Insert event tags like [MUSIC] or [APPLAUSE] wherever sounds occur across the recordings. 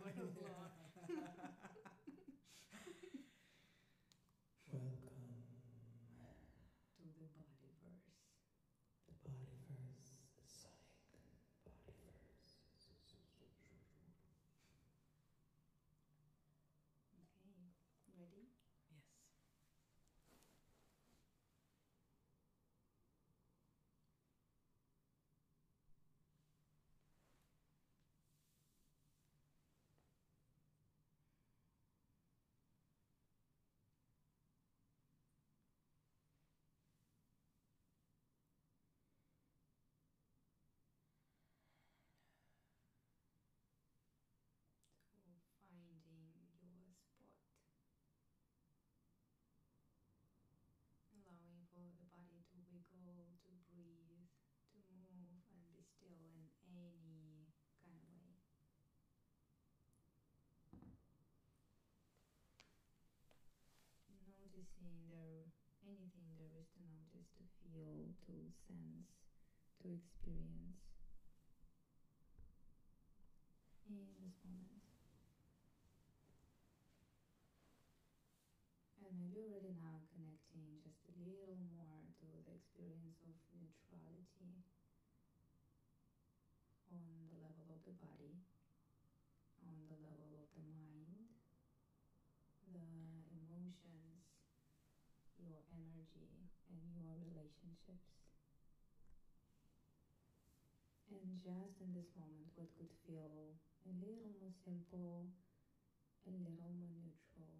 [LAUGHS] on the floor. Welcome to the body verse. the Bodyverse, the sonic body verse. Okay, ready? Yes. So finding your spot. Allowing for the body to wiggle, to breathe, to move and be still in any kind of way. Noticing there anything there is to feel, to sense, to experience in this moment. And maybe already now connecting just a little more to the experience of neutrality on the level of the body, on the level of the mind, the emotions, your energy, and your relationships. And just in this moment, what could feel a little more simple, a little more neutral.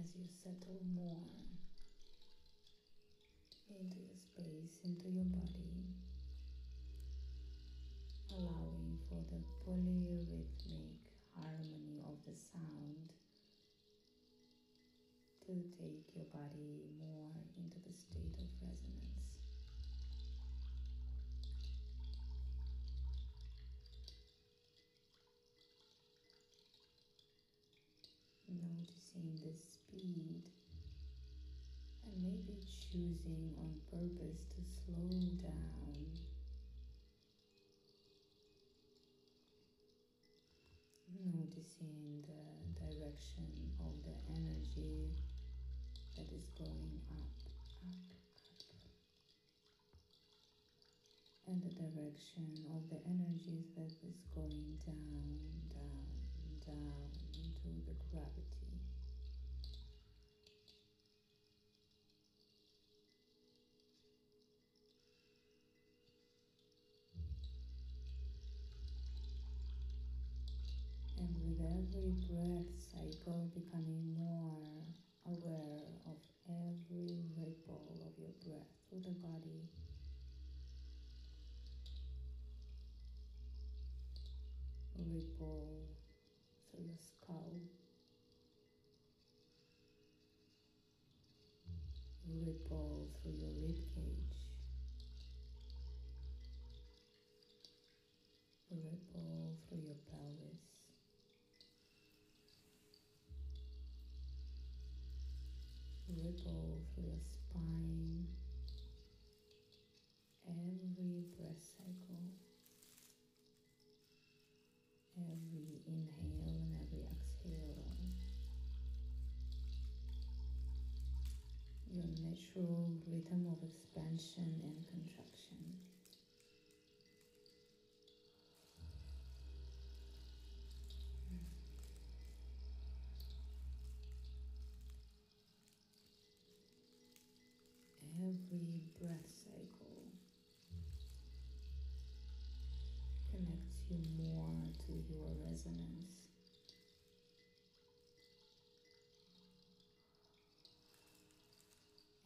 as you settle more into your space, into your body, allowing for the polyrhythmic harmony of the sound to take your body more into the state of resonance. Noticing the speed and maybe choosing on purpose to slow down. Noticing the direction of the energy that is going up, up, up. And the direction of the energies that is going down, down, down into the gravity. And with every breath cycle becoming ripple through your spine, every breath cycle, every inhale and every exhale. Your natural rhythm of expansion and contraction. You more to your resonance.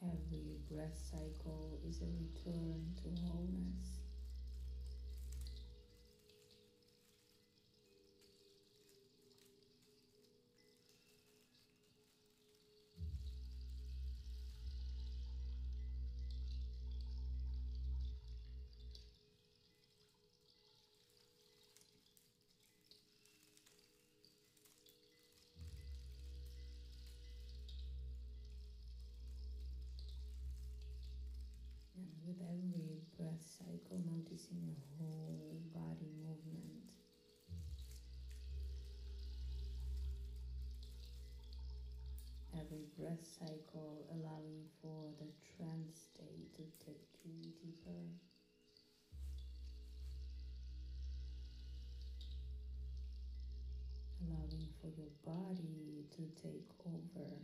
Every breath cycle is a return to wholeness. With every breath cycle, noticing your whole body movement. Every breath cycle allowing for the trance state to take you deeper. Allowing for your body to take over.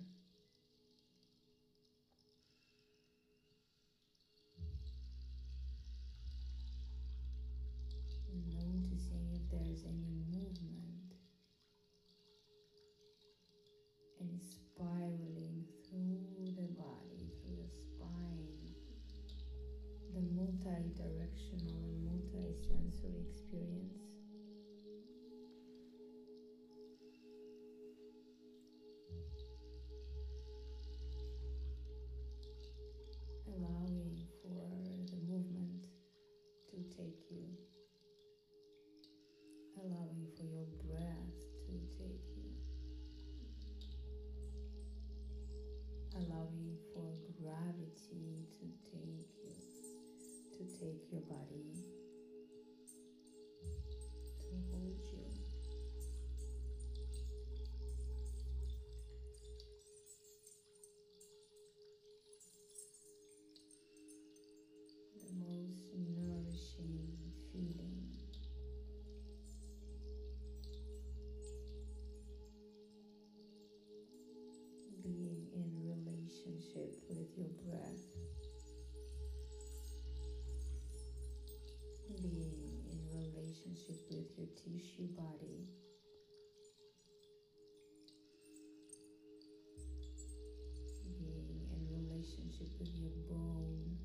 Your body, to hold you. The most nourishing feeling being in relationship with your breath, being in relationship with your tissue body. Being in relationship with your bone.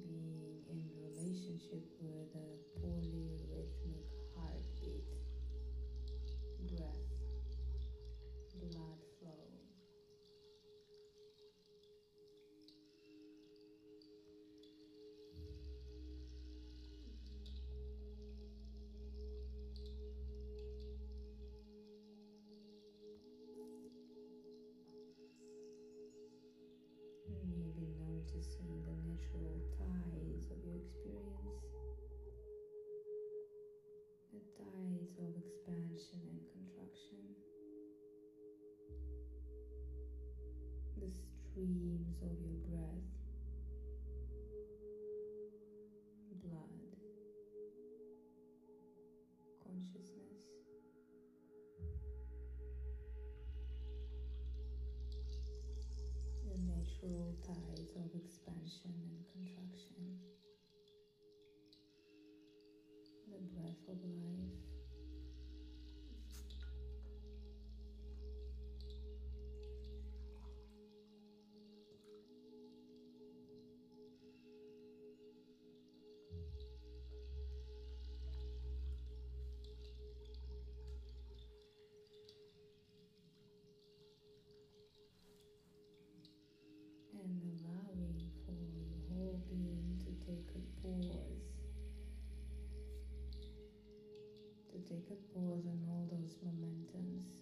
Being in relationship with the streams of your breath, blood, consciousness. the natural tides of expansion and contraction, the breath of life. Take a pause on all those momentums,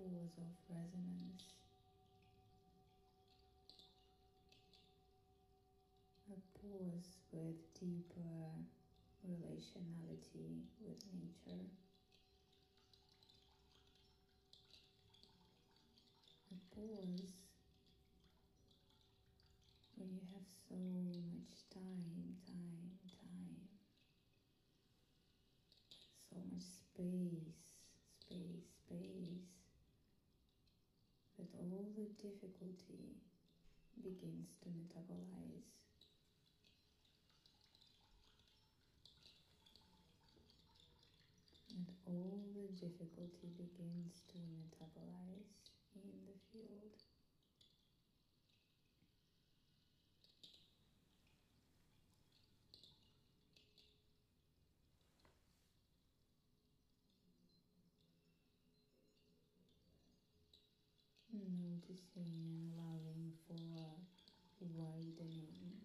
pause of resonance, a pause with deeper relationality with nature, a pause where you have so much time, time, time, so much space, space, the difficulty begins to metabolize. And all the difficulty begins to metabolize in the field. Noticing and allowing for widening.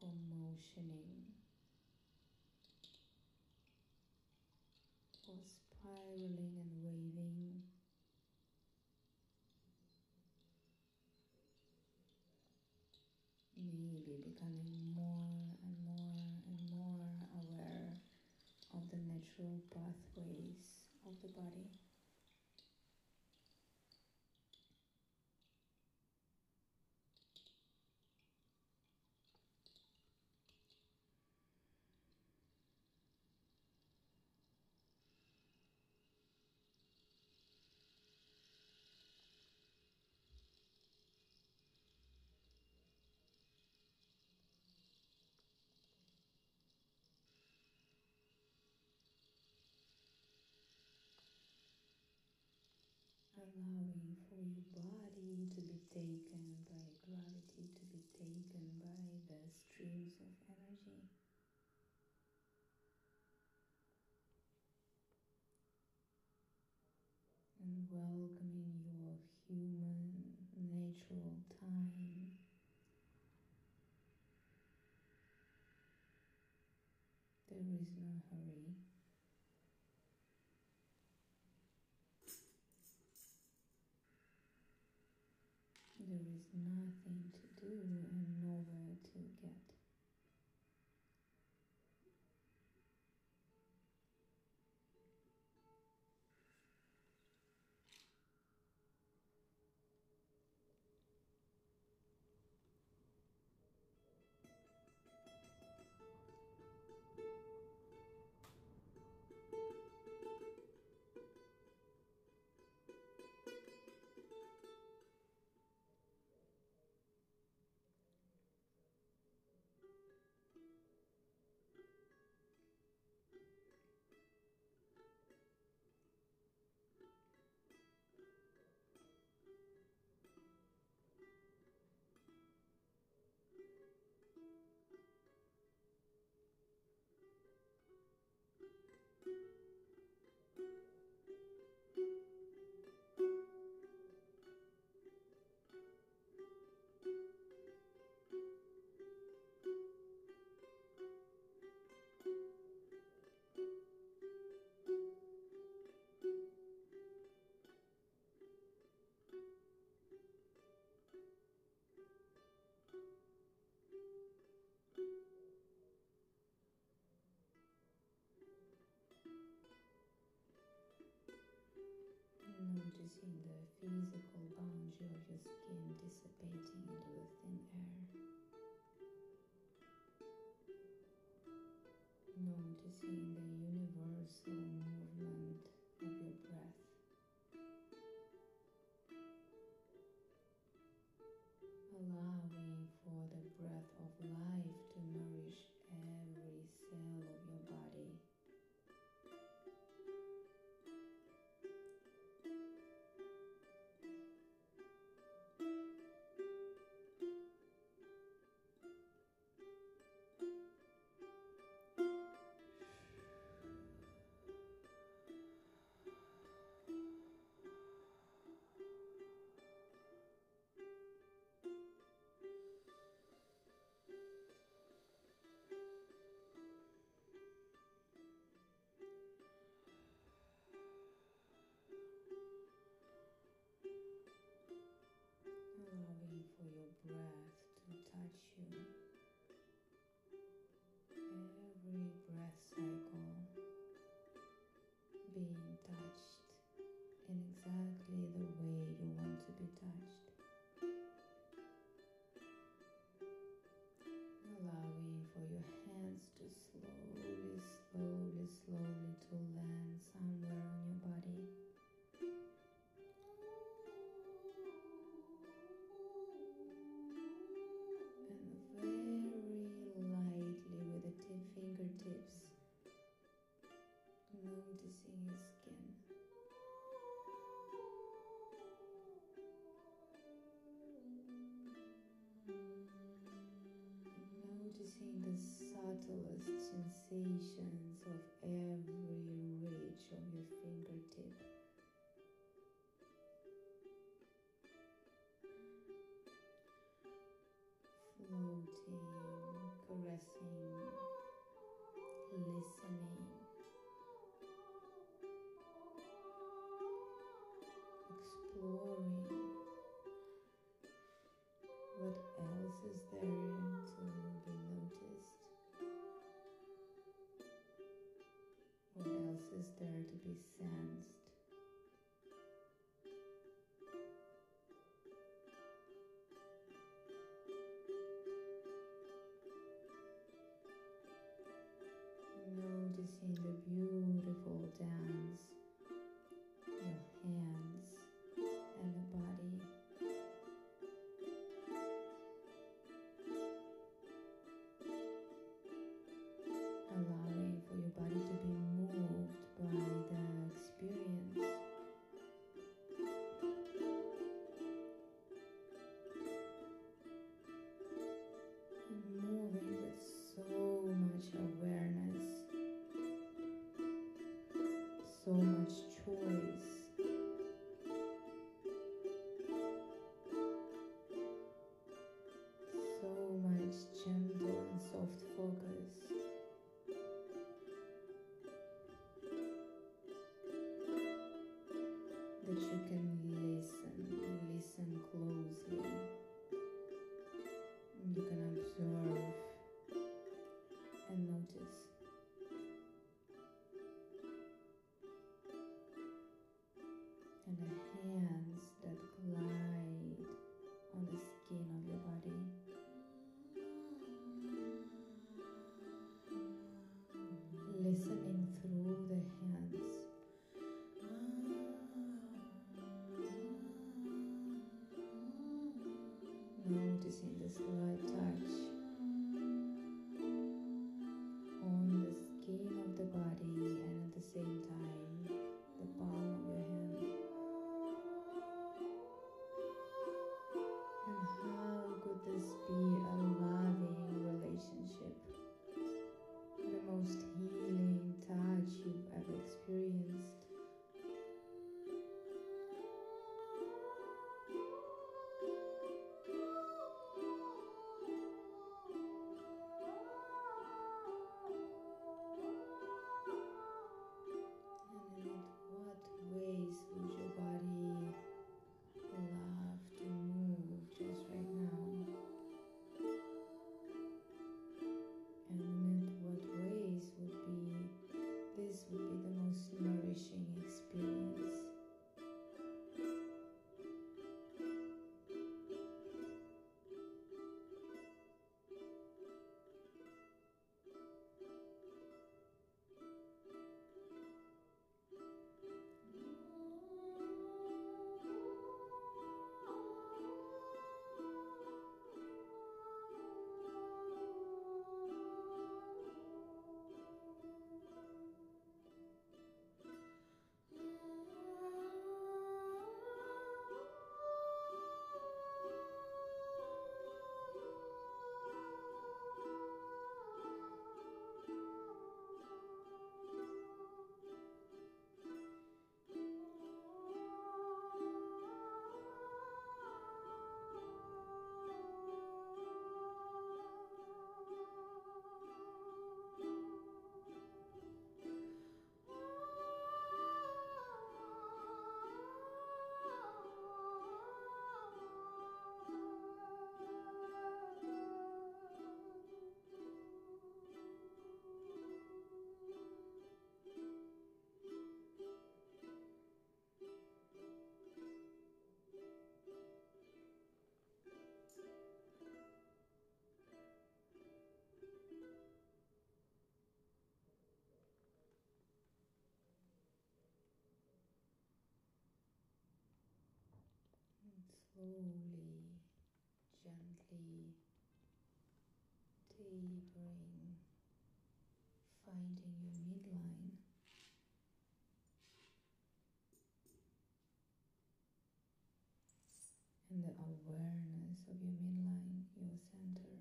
For motioning. For spiraling and waving. Maybe becoming more and more and more aware of the natural pathways of the body. Allowing for your body to be taken by gravity, to be taken by the streams of energy. And welcoming your human natural time. There is no hurry. Nothing to do and nowhere to get. Noticing the physical boundary of your skin dissipating into the thin air. Noticing the universal your breath to touch you. Subtlest sensations of every ridge of your fingertip. floating, caressing, listening, Noticing the slight touch slowly, gently tapering, finding your midline. And the awareness of your midline, your center.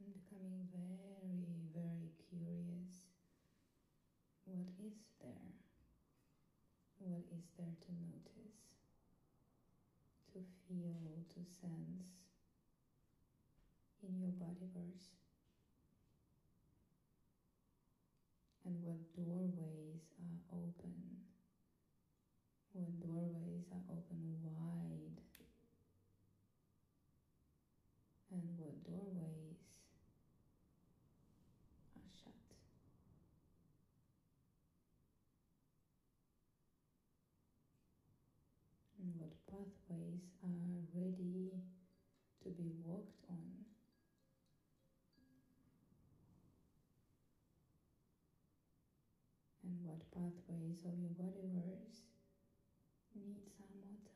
and becoming very, very curious. What is there? What is there to notice, to feel, to sense in your Bodyverse? And what doorways ready to be walked on? And what pathways of your body bodyverse need some more time,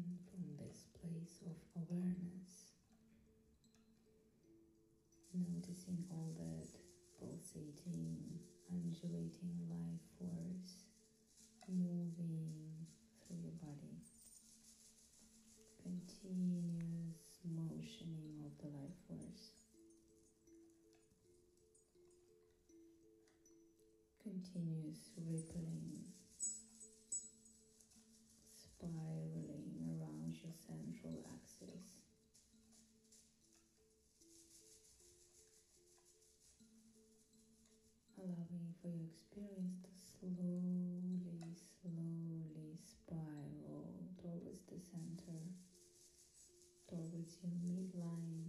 And from this place of awareness, noticing all that pulsating, undulating life force moving through your body. Continuous motioning of the life force. Continuous rippling, for your experience to slowly, slowly spiral towards the center, towards your midline.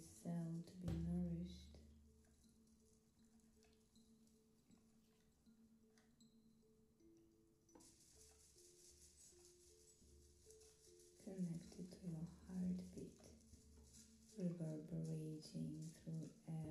Every cell to be nourished. Connected to your heartbeat, reverberating through every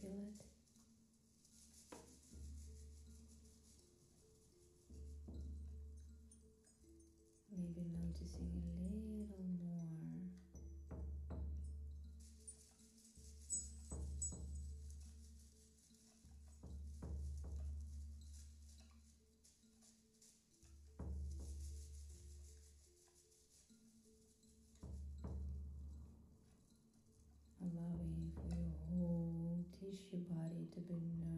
feel it? Maybe noticing a little to be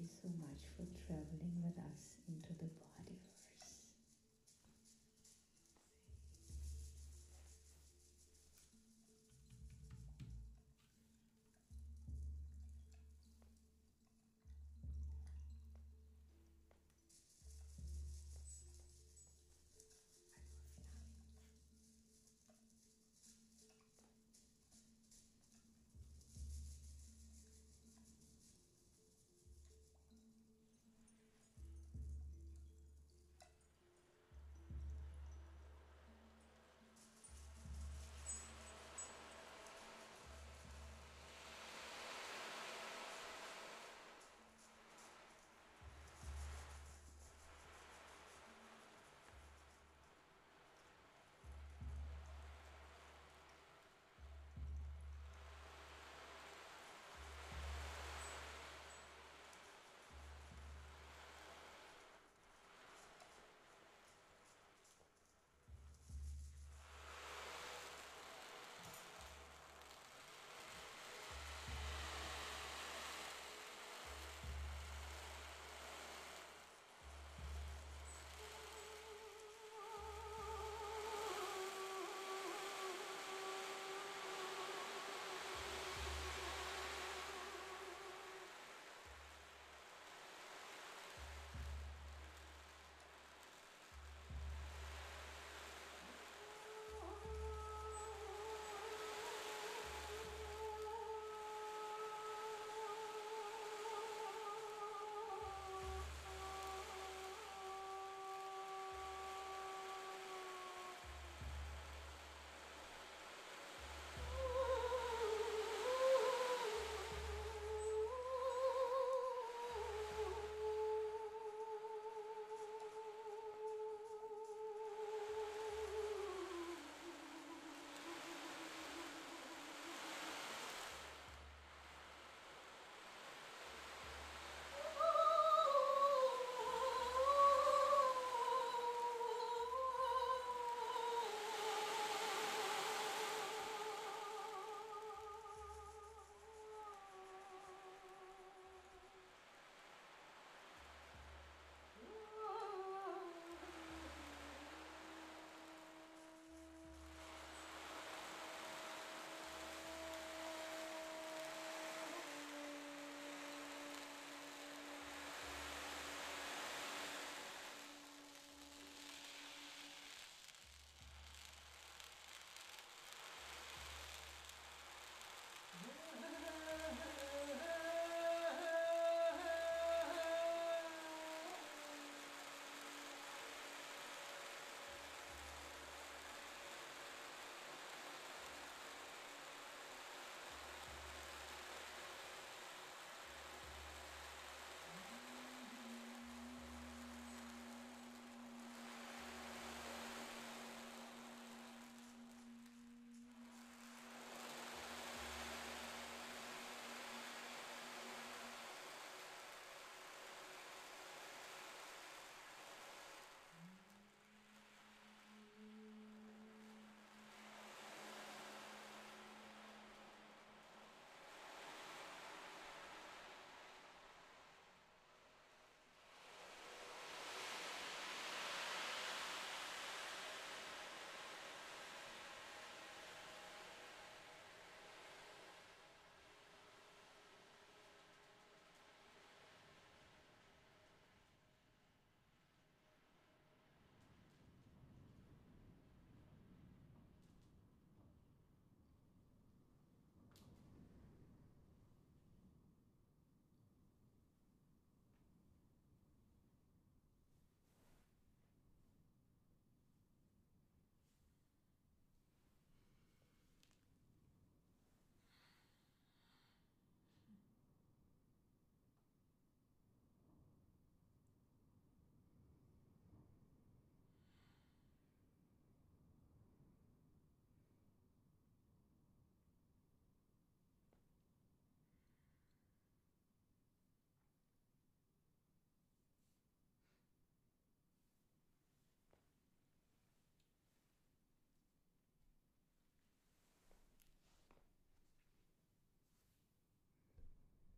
you so much for traveling with us into the body.